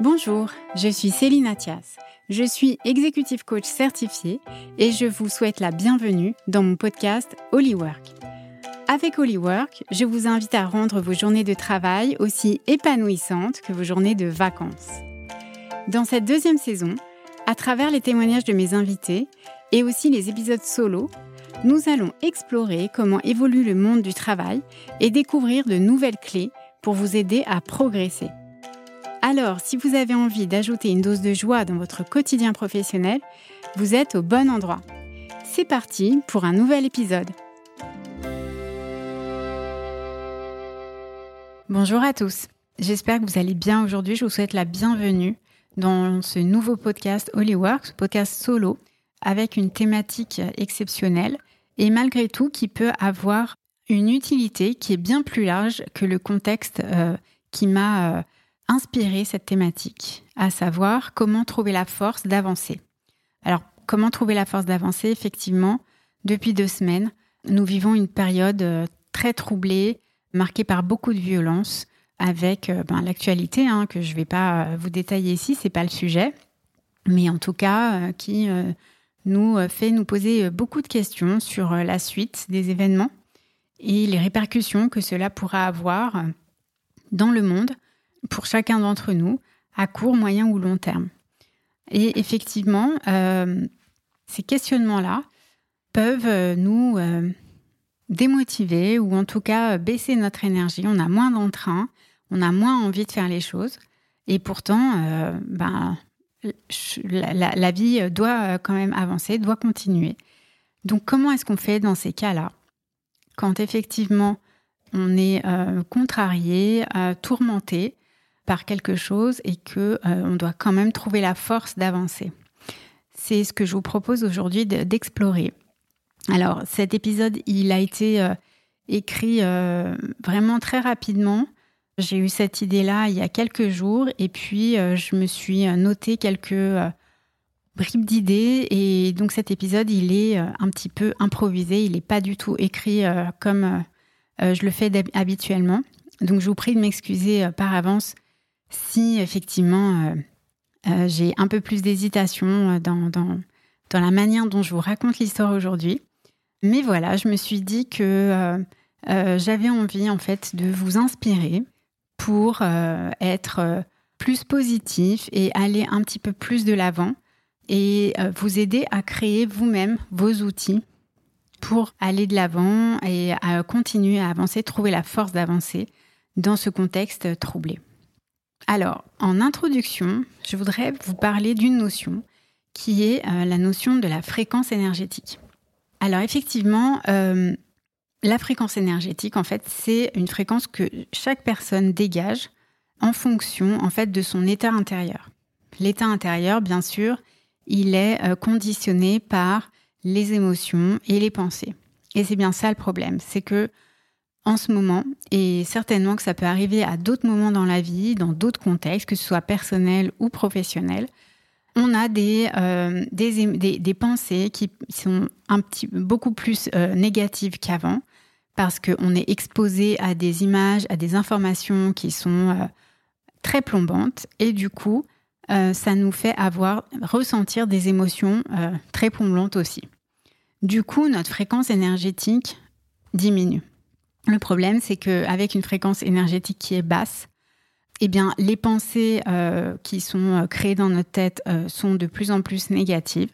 Bonjour, je suis Céline Athias. Je suis executive coach certifiée et je vous souhaite la bienvenue dans mon podcast Holywork. Avec Holywork, je vous invite à rendre vos journées de travail aussi épanouissantes que vos journées de vacances. Dans cette deuxième saison, à travers les témoignages de mes invités et aussi les épisodes solo, nous allons explorer comment évolue le monde du travail et découvrir de nouvelles clés pour vous aider à progresser. Alors, si vous avez envie d'ajouter une dose de joie dans votre quotidien professionnel, vous êtes au bon endroit. C'est parti pour un nouvel épisode. Bonjour à tous. J'espère que vous allez bien aujourd'hui. Je vous souhaite la bienvenue dans ce nouveau podcast Holyworks, podcast solo, avec une thématique exceptionnelle et malgré tout qui peut avoir une utilité qui est bien plus large que le contexte euh, qui m'a euh, inspiré cette thématique, à savoir comment trouver la force d'avancer. Alors, comment trouver la force d'avancer? Effectivement, depuis deux semaines, nous vivons une période euh, très troublée, marquée par beaucoup de violence, avec euh, ben, l'actualité hein, que je ne vais pas euh, vous détailler ici, c'est pas le sujet, mais en tout cas qui nous fait nous poser beaucoup de questions sur la suite des événements et les répercussions que cela pourra avoir dans le monde pour chacun d'entre nous à court, moyen ou long terme. Et effectivement, euh, ces questionnements-là peuvent euh, nous euh, démotiver ou en tout cas baisser notre énergie. On a moins d'entrain, on a moins envie de faire les choses. Et pourtant, ben, la, la, vie doit quand même avancer, doit continuer. Donc comment est-ce qu'on fait dans ces cas-là? Quand effectivement on est contrarié, tourmenté, par quelque chose et que euh, on doit quand même trouver la force d'avancer. C'est ce que je vous propose aujourd'hui d'explorer. Alors cet épisode, il a été euh, écrit euh, vraiment très rapidement. J'ai eu cette idée-là il y a quelques jours et puis je me suis noté quelques bribes d'idées et donc cet épisode, il est un petit peu improvisé, il n'est pas du tout écrit comme je le fais habituellement. Donc je vous prie de m'excuser par avance si effectivement euh, euh, j'ai un peu plus d'hésitation euh, dans, dans, dans, la manière dont je vous raconte l'histoire aujourd'hui. Mais voilà, je me suis dit que j'avais envie en fait de vous inspirer pour être plus positif et aller un petit peu plus de l'avant et vous aider à créer vous-même vos outils pour aller de l'avant et à continuer à avancer, trouver la force d'avancer dans ce contexte troublé. Alors, en introduction, je voudrais vous parler d'une notion qui est euh, la notion de la fréquence énergétique. Alors effectivement, euh, la fréquence énergétique, en fait, c'est une fréquence que chaque personne dégage en fonction, en fait, de son état intérieur. L'état intérieur, bien sûr, il est euh, conditionné par les émotions et les pensées. Et c'est bien ça le problème, c'est que en ce moment, et certainement que ça peut arriver à d'autres moments dans la vie, dans d'autres contextes, que ce soit personnel ou professionnel, on a des, euh, des, pensées qui sont un petit, beaucoup plus euh, négatives qu'avant, parce qu'on est exposé à des images, à des informations qui sont euh, très plombantes, et du coup, ça nous fait avoir, ressentir des émotions très plombantes aussi. Du coup, notre fréquence énergétique diminue. Le problème, c'est qu'avec une fréquence énergétique qui est basse, eh bien, les pensées euh, qui sont euh, créées dans notre tête euh, sont de plus en plus négatives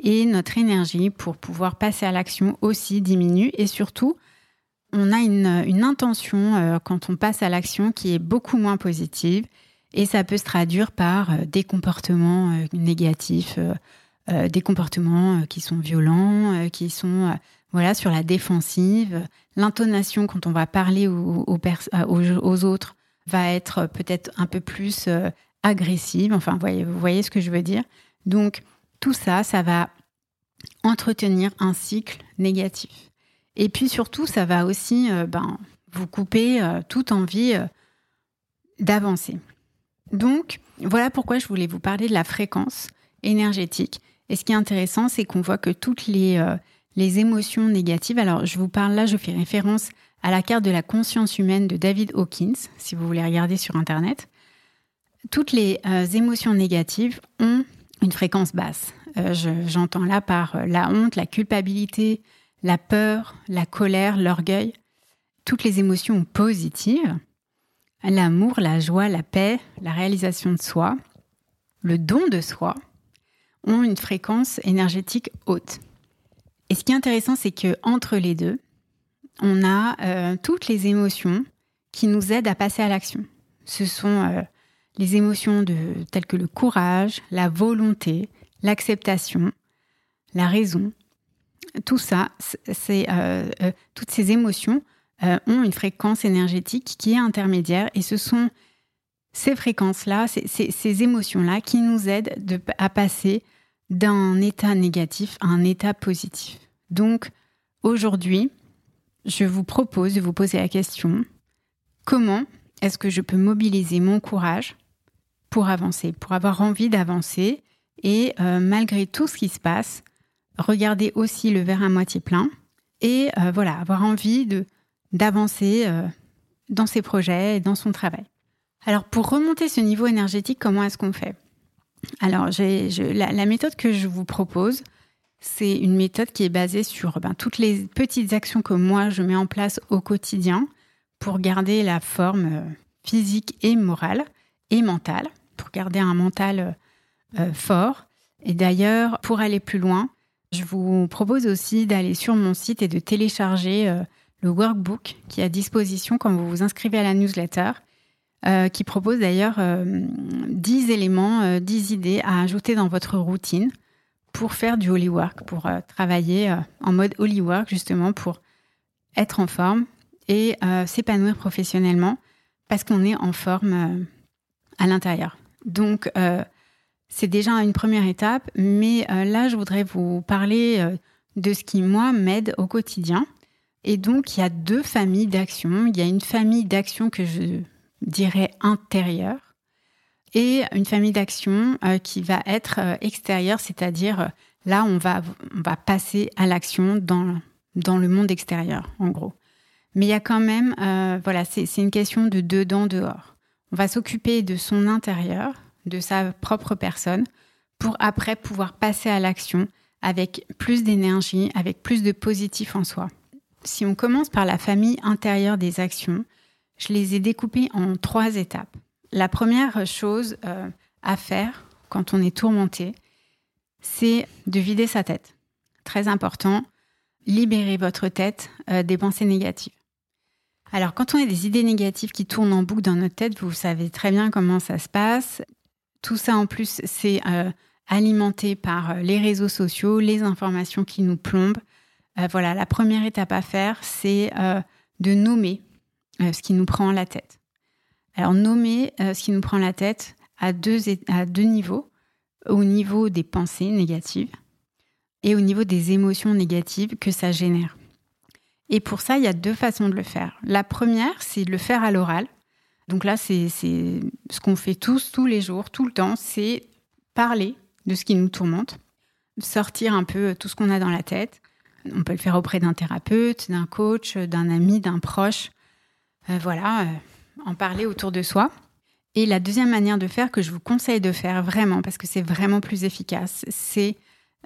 et notre énergie pour pouvoir passer à l'action aussi diminue et surtout, on a une, une intention quand on passe à l'action qui est beaucoup moins positive et ça peut se traduire par des comportements négatifs, des comportements qui sont violents, qui sont voilà, sur la défensive. L'intonation quand on va parler aux, autres va être peut-être un peu plus euh, agressive. Enfin, vous voyez, ce que je veux dire? Donc, tout ça, ça va entretenir un cycle négatif. Et puis surtout, ça va aussi euh, ben, vous couper euh, toute envie d'avancer. Donc, voilà pourquoi je voulais vous parler de la fréquence énergétique. Et ce qui est intéressant, c'est qu'on voit que toutes les les émotions négatives. Alors, je vous parle là, je fais référence à la carte de la conscience humaine de David Hawkins, si vous voulez regarder sur Internet. toutes les émotions négatives ont une fréquence basse. J'entends là par la honte, la culpabilité, la peur, la colère, l'orgueil. Toutes les émotions positives, l'amour, la joie, la paix, la réalisation de soi, le don de soi, ont une fréquence énergétique haute. Et ce qui est intéressant, c'est que entre les deux, on a euh, toutes les émotions qui nous aident à passer à l'action. Ce sont euh, les émotions de, telles que le courage, la volonté, l'acceptation, la raison. Tout ça, c'est euh, toutes ces émotions ont une fréquence énergétique qui est intermédiaire et ce sont ces fréquences-là, ces, émotions-là qui nous aident à passer d'un état négatif à un état positif. Donc, aujourd'hui, je vous propose de vous poser la question, comment est-ce que je peux mobiliser mon courage pour avancer, pour avoir envie d'avancer et euh, malgré tout ce qui se passe, regarder aussi le verre à moitié plein et euh, voilà, avoir envie d'avancer euh, dans ses projets et dans son travail? Alors pour remonter ce niveau énergétique, comment est-ce qu'on fait? Alors la, méthode que je vous propose, c'est une méthode qui est basée sur ben, toutes les petites actions que moi je mets en place au quotidien pour garder la forme euh, physique et morale et mentale, pour garder un mental euh, fort. Et d'ailleurs, pour aller plus loin, je vous propose aussi d'aller sur mon site et de télécharger euh, le workbook qui est à disposition quand vous vous inscrivez à la newsletter euh, qui propose d'ailleurs 10 euh, éléments, 10 euh, idées à ajouter dans votre routine pour faire du holy work, pour travailler en mode holy work justement pour être en forme et s'épanouir professionnellement parce qu'on est en forme à l'intérieur. Donc c'est déjà une première étape, mais là je voudrais vous parler de ce qui moi m'aide au quotidien. Et donc il y a deux familles d'actions. Il y a une famille d'actions que je dirais, intérieure, et une famille d'action euh, qui va être euh, extérieure, c'est-à-dire euh, là, on va, on va passer à l'action dans, dans le monde extérieur, en gros. Mais il y a quand même, voilà, c'est une question de dedans, dehors. On va s'occuper de son intérieur, de sa propre personne, pour après pouvoir passer à l'action avec plus d'énergie, avec plus de positif en soi. Si on commence par la famille intérieure des actions, je les ai découpés en trois étapes. La première chose euh, à faire quand on est tourmenté, c'est de vider sa tête. Très important, libérez votre tête euh, des pensées négatives. Alors, quand on a des idées négatives qui tournent en boucle dans notre tête, vous savez très bien comment ça se passe. Tout ça, en plus, c'est euh, alimenté par les réseaux sociaux, les informations qui nous plombent. voilà, la première étape à faire, c'est de nommer ce qui nous prend la tête. Alors nommer euh, ce qui nous prend la tête à deux, à deux niveaux, au niveau des pensées négatives et au niveau des émotions négatives que ça génère. Et pour ça, il y a deux façons de le faire. La première, c'est de le faire à l'oral. Donc là, c'est ce qu'on fait tous, tous les jours, tout le temps, c'est parler de ce qui nous tourmente, sortir un peu tout ce qu'on a dans la tête. On peut le faire auprès d'un thérapeute, d'un coach, d'un ami, d'un proche. Euh, voilà, euh, en parler autour de soi. Et la deuxième manière de faire que je vous conseille de faire vraiment, parce que c'est vraiment plus efficace, c'est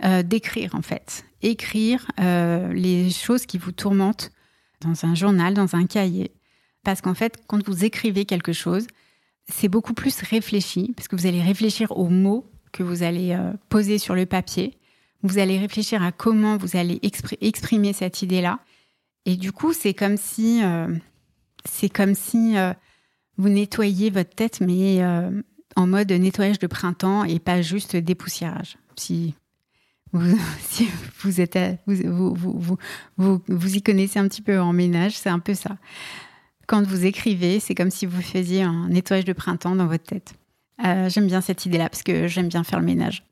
euh, d'écrire en fait. Écrire les choses qui vous tourmentent dans un journal, dans un cahier. Parce qu'en fait, quand vous écrivez quelque chose, c'est beaucoup plus réfléchi, parce que vous allez réfléchir aux mots que vous allez poser sur le papier. Vous allez réfléchir à comment vous allez exprimer cette idée-là. Et du coup, c'est comme si c'est comme si euh, vous nettoyiez votre tête, mais euh, en mode nettoyage de printemps et pas juste dépoussiérage. Si vous, vous, y connaissez un petit peu en ménage, c'est un peu ça. Quand vous écrivez, c'est comme si vous faisiez un nettoyage de printemps dans votre tête. Euh, j'aime bien cette idée-là parce que j'aime bien faire le ménage.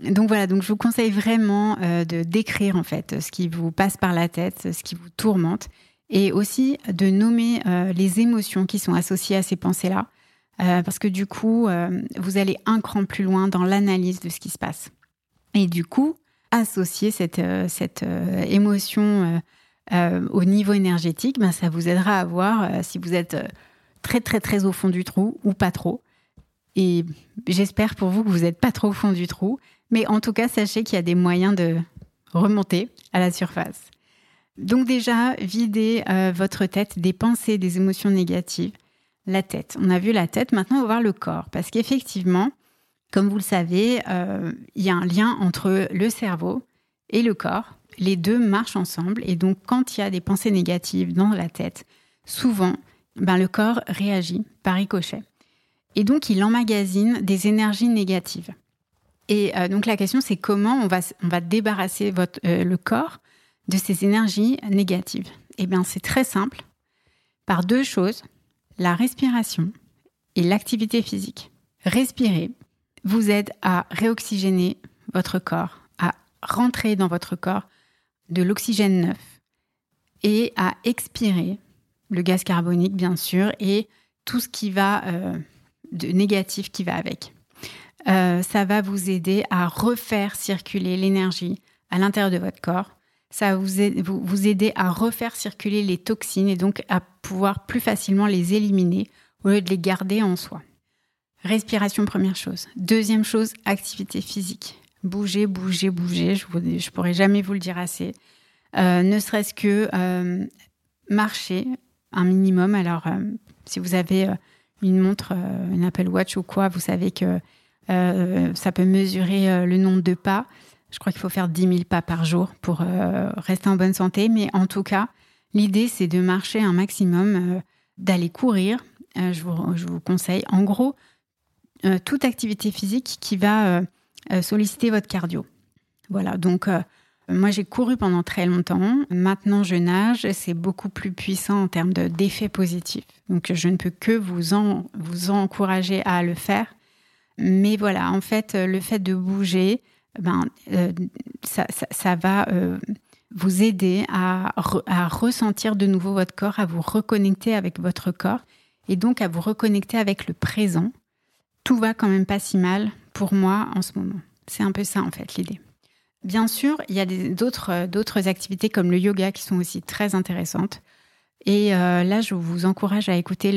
Donc voilà, donc je vous conseille vraiment de d'écrire en fait ce qui vous passe par la tête, ce qui vous tourmente, et aussi de nommer euh, les émotions qui sont associées à ces pensées-là, euh, parce que du coup, euh, vous allez un cran plus loin dans l'analyse de ce qui se passe. Et du coup, associer cette, cette émotion au niveau énergétique, ben, ça vous aidera à voir si vous êtes très très très au fond du trou ou pas trop. Et j'espère pour vous que vous n'êtes pas trop au fond du trou. Mais en tout cas, sachez qu'il y a des moyens de remonter à la surface. Donc déjà, videz euh, votre tête des pensées, des émotions négatives. La tête. On a vu la tête, maintenant on va voir le corps. Parce qu'effectivement, comme vous le savez, euh, il y a un lien entre le cerveau et le corps. Les deux marchent ensemble. Et donc quand il y a des pensées négatives dans la tête, souvent, ben, le corps réagit par ricochet. Et donc il emmagasine des énergies négatives. Et euh, donc la question, c'est comment on va, on va débarrasser votre, le corps de ces énergies négatives Eh bien, c'est très simple, par deux choses, la respiration et l'activité physique. Respirer vous aide à réoxygéner votre corps, à rentrer dans votre corps de l'oxygène neuf et à expirer le gaz carbonique, bien sûr, et tout ce qui va euh, de négatif qui va avec. Euh, ça va vous aider à refaire circuler l'énergie à l'intérieur de votre corps ça va vous, aider à refaire circuler les toxines et donc à pouvoir plus facilement les éliminer au lieu de les garder en soi. Respiration, première chose. Deuxième chose, activité physique. Bouger, bouger, bouger. Je ne pourrais jamais vous le dire assez. Euh, ne serait-ce que euh, marcher un minimum. Alors, euh, si vous avez une montre, une Apple Watch ou quoi, vous savez que ça peut mesurer le nombre de pas. Je crois qu'il faut faire 10 000 pas par jour pour euh, rester en bonne santé. Mais en tout cas, l'idée, c'est de marcher un maximum, euh, d'aller courir. Euh, je, vous, conseille, en gros, toute activité physique qui va solliciter votre cardio. Voilà, donc moi j'ai couru pendant très longtemps. Maintenant je nage. C'est beaucoup plus puissant en termes d'effets positifs. Donc je ne peux que vous, en, vous encourager à le faire. Mais voilà, en fait, le fait de bouger, ben, euh, ça, va euh, vous aider à, ressentir de nouveau votre corps, à vous reconnecter avec votre corps et donc à vous reconnecter avec le présent. Tout va quand même pas si mal pour moi en ce moment. C'est un peu ça en fait l'idée. Bien sûr, il y a d'autres d'autres activités comme le yoga qui sont aussi très intéressantes. Et euh, là, je vous encourage à écouter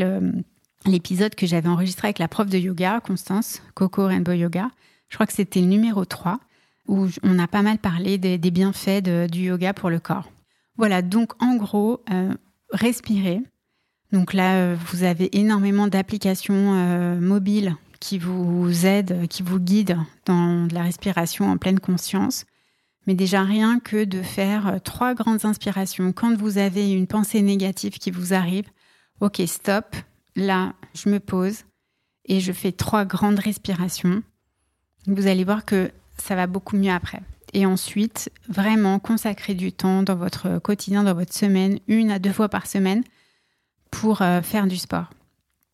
l'épisode que j'avais enregistré avec la prof de yoga, Constance, Coco Rainbow Yoga, je crois que c'était le numéro 3, où on a pas mal parlé des, bienfaits du yoga pour le corps. Voilà, donc en gros, euh, respirer. Donc là, euh, vous avez énormément d'applications euh, mobiles qui vous aident, qui vous guident dans la respiration en pleine conscience. Mais déjà rien que de faire trois grandes inspirations quand vous avez une pensée négative qui vous arrive. Ok, stop. Là, je me pose et je fais trois grandes respirations. Vous allez voir que ça va beaucoup mieux après. Et ensuite, vraiment consacrer du temps dans votre quotidien, dans votre semaine, une à deux fois par semaine, pour euh, faire du sport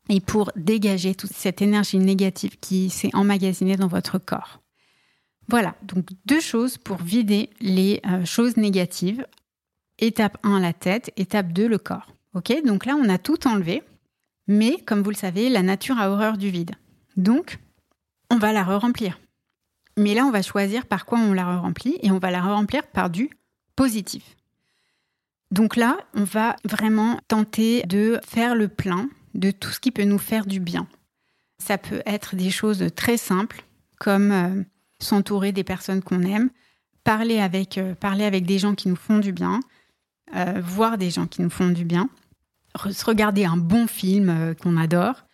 et pour dégager toute cette énergie négative qui s'est emmagasinée dans votre corps. Voilà, donc deux choses pour vider les euh, choses négatives. Étape 1, la tête. Étape 2, le corps. Ok, donc là, on a tout enlevé. Mais comme vous le savez, la nature a horreur du vide. Donc, on va la re-remplir. Mais là, on va choisir par quoi on la re-remplit et on va la re-remplir par du positif. Donc là, on va vraiment tenter de faire le plein de tout ce qui peut nous faire du bien. Ça peut être des choses très simples, comme euh, s'entourer des personnes qu'on aime, parler avec, euh, parler avec des gens qui nous font du bien, euh, voir des gens qui nous font du bien, regarder un bon film qu'on adore,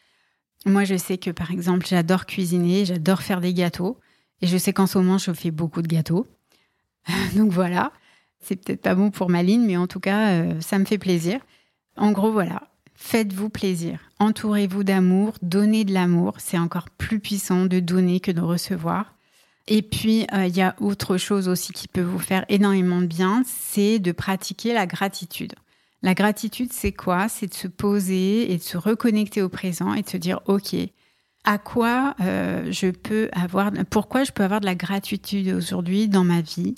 moi, je sais que par exemple, j'adore cuisiner, j'adore faire des gâteaux. Et je sais qu'en ce moment, je fais beaucoup de gâteaux. Donc voilà, c'est peut-être pas bon pour ma ligne, mais en tout cas, euh, ça me fait plaisir. En gros, voilà, faites-vous plaisir. Entourez-vous d'amour, donnez de l'amour. C'est encore plus puissant de donner que de recevoir. Et puis, euh, il y a autre chose aussi qui peut vous faire énormément de bien, c'est de pratiquer la gratitude. La gratitude, c'est quoi? C'est de se poser et de se reconnecter au présent et de se dire, OK, à quoi euh, je peux avoir, pourquoi je peux avoir de la gratitude aujourd'hui dans ma vie?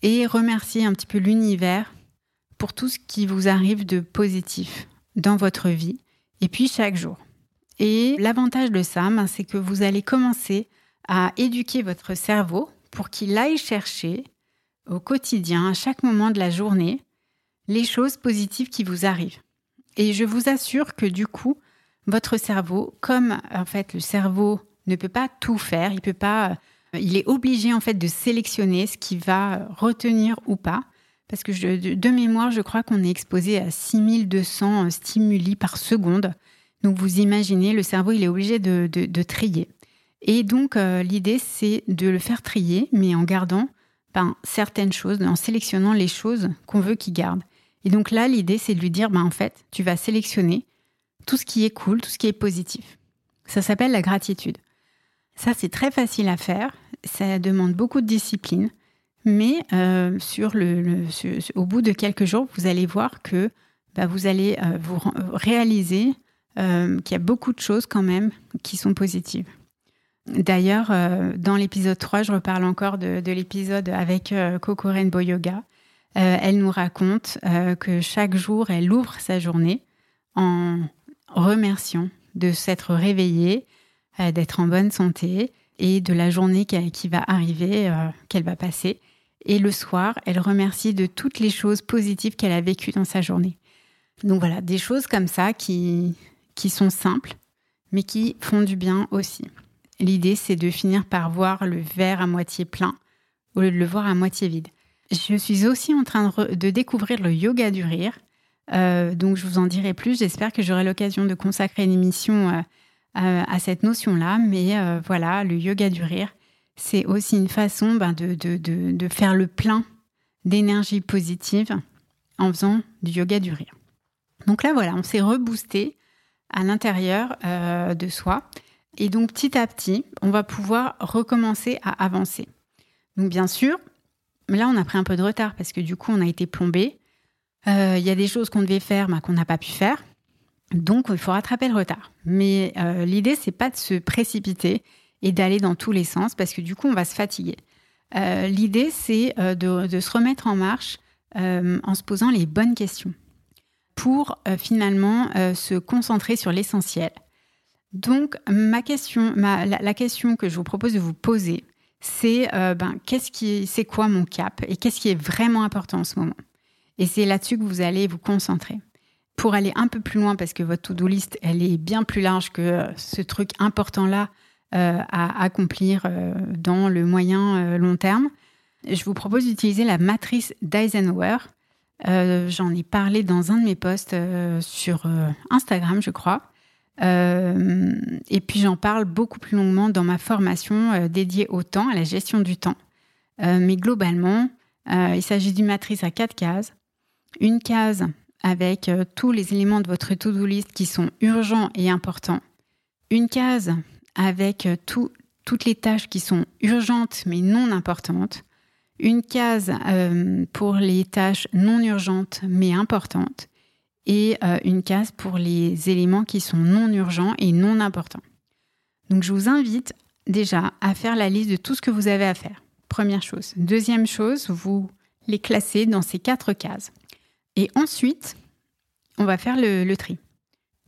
Et remercier un petit peu l'univers pour tout ce qui vous arrive de positif dans votre vie et puis chaque jour. Et l'avantage de ça, ben, c'est que vous allez commencer à éduquer votre cerveau pour qu'il aille chercher au quotidien, à chaque moment de la journée, les choses positives qui vous arrivent. Et je vous assure que du coup, votre cerveau, comme en fait le cerveau ne peut pas tout faire, il peut pas, il est obligé en fait de sélectionner ce qui va retenir ou pas. Parce que de mémoire, je crois qu'on est exposé à 6200 stimuli par seconde. Donc vous imaginez, le cerveau, il est obligé de, trier. Et donc l'idée, c'est de le faire trier, mais en gardant ben, certaines choses, en sélectionnant les choses qu'on veut qu'il garde. Et donc là, l'idée, c'est de lui dire, ben, en fait, tu vas sélectionner tout ce qui est cool, tout ce qui est positif. Ça s'appelle la gratitude. Ça, c'est très facile à faire. Ça demande beaucoup de discipline. Mais euh, sur le, au bout de quelques jours, vous allez voir que ben, vous allez euh, vous réaliser euh, qu'il y a beaucoup de choses quand même qui sont positives. D'ailleurs, dans l'épisode 3, je reparle encore de, de l'épisode avec Coco Rainbow Yoga. Euh, elle nous raconte euh, que chaque jour, elle ouvre sa journée en remerciant de s'être réveillée, euh, d'être en bonne santé et de la journée qui va arriver, qu'elle va passer. Et le soir, elle remercie de toutes les choses positives qu'elle a vécues dans sa journée. Donc voilà, des choses comme ça qui, qui sont simples, mais qui font du bien aussi. L'idée, c'est de finir par voir le verre à moitié plein au lieu de le voir à moitié vide. Je suis aussi en train de, découvrir le yoga du rire. Euh, donc, je vous en dirai plus. J'espère que j'aurai l'occasion de consacrer une émission euh, à, cette notion-là. Mais euh, voilà, le yoga du rire, c'est aussi une façon ben, de, de, faire le plein d'énergie positive en faisant du yoga du rire. Donc là, voilà, on s'est reboosté à l'intérieur de soi. Et donc, petit à petit, on va pouvoir recommencer à avancer. Donc, bien sûr, là, on a pris un peu de retard parce que du coup, on a été plombé. Euh, il y a des choses qu'on devait faire, mais qu'on n'a pas pu faire. Donc, il faut rattraper le retard. Mais euh, l'idée, c'est pas de se précipiter et d'aller dans tous les sens parce que du coup, on va se fatiguer. Euh, l'idée, c'est de, se remettre en marche en se posant les bonnes questions pour finalement se concentrer sur l'essentiel. Donc, la, question que je vous propose de vous poser, c'est euh, ben, qu'est-ce qui, c'est quoi mon cap et qu'est-ce qui est vraiment important en ce moment. Et c'est là-dessus que vous allez vous concentrer. Pour aller un peu plus loin, parce que votre to-do list, elle est bien plus large que euh, ce truc important-là euh, à accomplir dans le moyen long terme, je vous propose d'utiliser la matrice d'Eisenhower. J'en ai parlé dans un de mes posts sur Instagram, je crois. Euh, et puis j'en parle beaucoup plus longuement dans ma formation euh, dédiée au temps, à la gestion du temps. Euh, mais globalement, il s'agit d'une matrice à quatre cases. Une case avec tous les éléments de votre to-do list qui sont urgents et importants. Une case avec toutes les tâches qui sont urgentes mais non importantes. Une case pour les tâches non urgentes mais importantes et euh, une case pour les éléments qui sont non urgents et non importants. Donc je vous invite déjà à faire la liste de tout ce que vous avez à faire. Première chose. Deuxième chose, vous les classez dans ces quatre cases. Et ensuite, on va faire le, tri.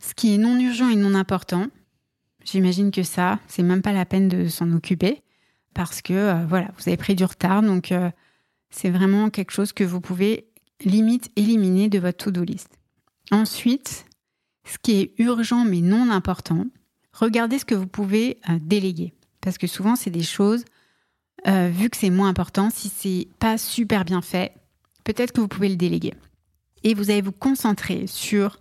Ce qui est non urgent et non important, j'imagine que ça, c'est même pas la peine de s'en occuper parce que euh, voilà, vous avez pris du retard, donc euh, c'est vraiment quelque chose que vous pouvez limite éliminer de votre to-do list. Ensuite, ce qui est urgent mais non important, regardez ce que vous pouvez euh, déléguer. Parce que souvent, c'est des choses, euh, vu que c'est moins important, si c'est pas super bien fait, peut-être que vous pouvez le déléguer. Et vous allez vous concentrer sur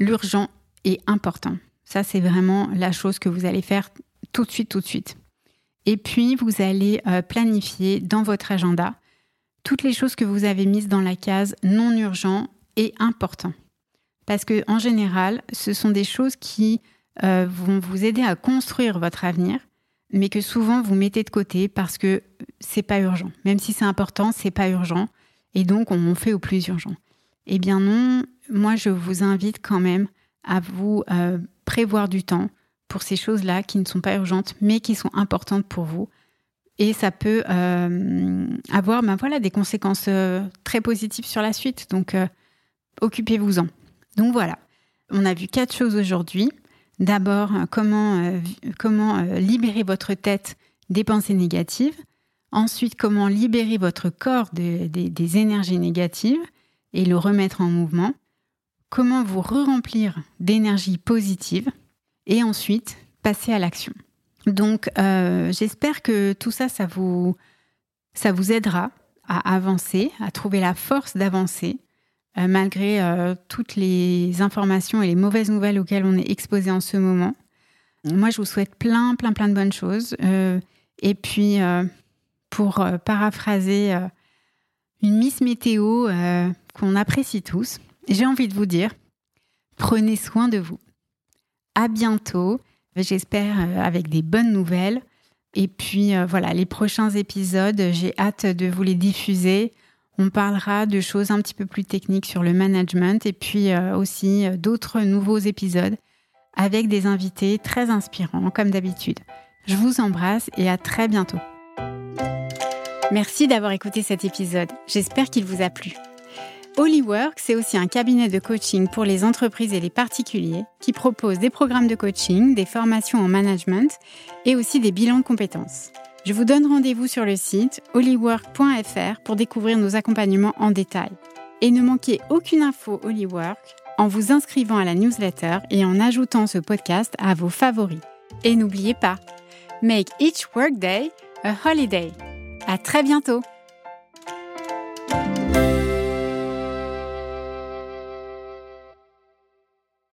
l'urgent et important. Ça, c'est vraiment la chose que vous allez faire tout de suite, tout de suite. Et puis, vous allez euh, planifier dans votre agenda toutes les choses que vous avez mises dans la case non urgent et important parce que en général, ce sont des choses qui euh, vont vous aider à construire votre avenir, mais que souvent vous mettez de côté parce que c'est pas urgent. Même si c'est important, c'est pas urgent, et donc on fait au plus urgent. Eh bien non, moi je vous invite quand même à vous euh, prévoir du temps pour ces choses-là qui ne sont pas urgentes, mais qui sont importantes pour vous. Et ça peut euh, avoir ben voilà, des conséquences très positives sur la suite. Donc, occupez-vous-en. Donc voilà, on a vu quatre choses aujourd'hui. D'abord, euh, comment, euh, euh, libérer votre tête des pensées négatives. Ensuite, comment libérer votre corps des énergies négatives et le remettre en mouvement. Comment vous re-remplir d'énergie positive. Et ensuite, passer à l'action. Donc, j'espère que tout ça, ça vous, aidera à avancer, à trouver la force d'avancer, malgré euh, toutes les informations et les mauvaises nouvelles auxquelles on est exposé en ce moment. Moi, je vous souhaite plein, plein, plein de bonnes choses. et puis, pour paraphraser une Miss Météo qu'on apprécie tous, j'ai envie de vous dire, prenez soin de vous. À bientôt j'espère euh, avec des bonnes nouvelles. Et puis euh, voilà, les prochains épisodes, j'ai hâte de vous les diffuser. On parlera de choses un petit peu plus techniques sur le management et puis euh, aussi d'autres nouveaux épisodes avec des invités très inspirants comme d'habitude. Je vous embrasse et à très bientôt. Merci d'avoir écouté cet épisode. J'espère qu'il vous a plu. Holywork, c'est aussi un cabinet de coaching pour les entreprises et les particuliers qui propose des programmes de coaching, des formations en management et aussi des bilans de compétences. Je vous donne rendez-vous sur le site holywork.fr pour découvrir nos accompagnements en détail. Et ne manquez aucune info Holywork en vous inscrivant à la newsletter et en ajoutant ce podcast à vos favoris. Et n'oubliez pas, make each workday a holiday. À très bientôt!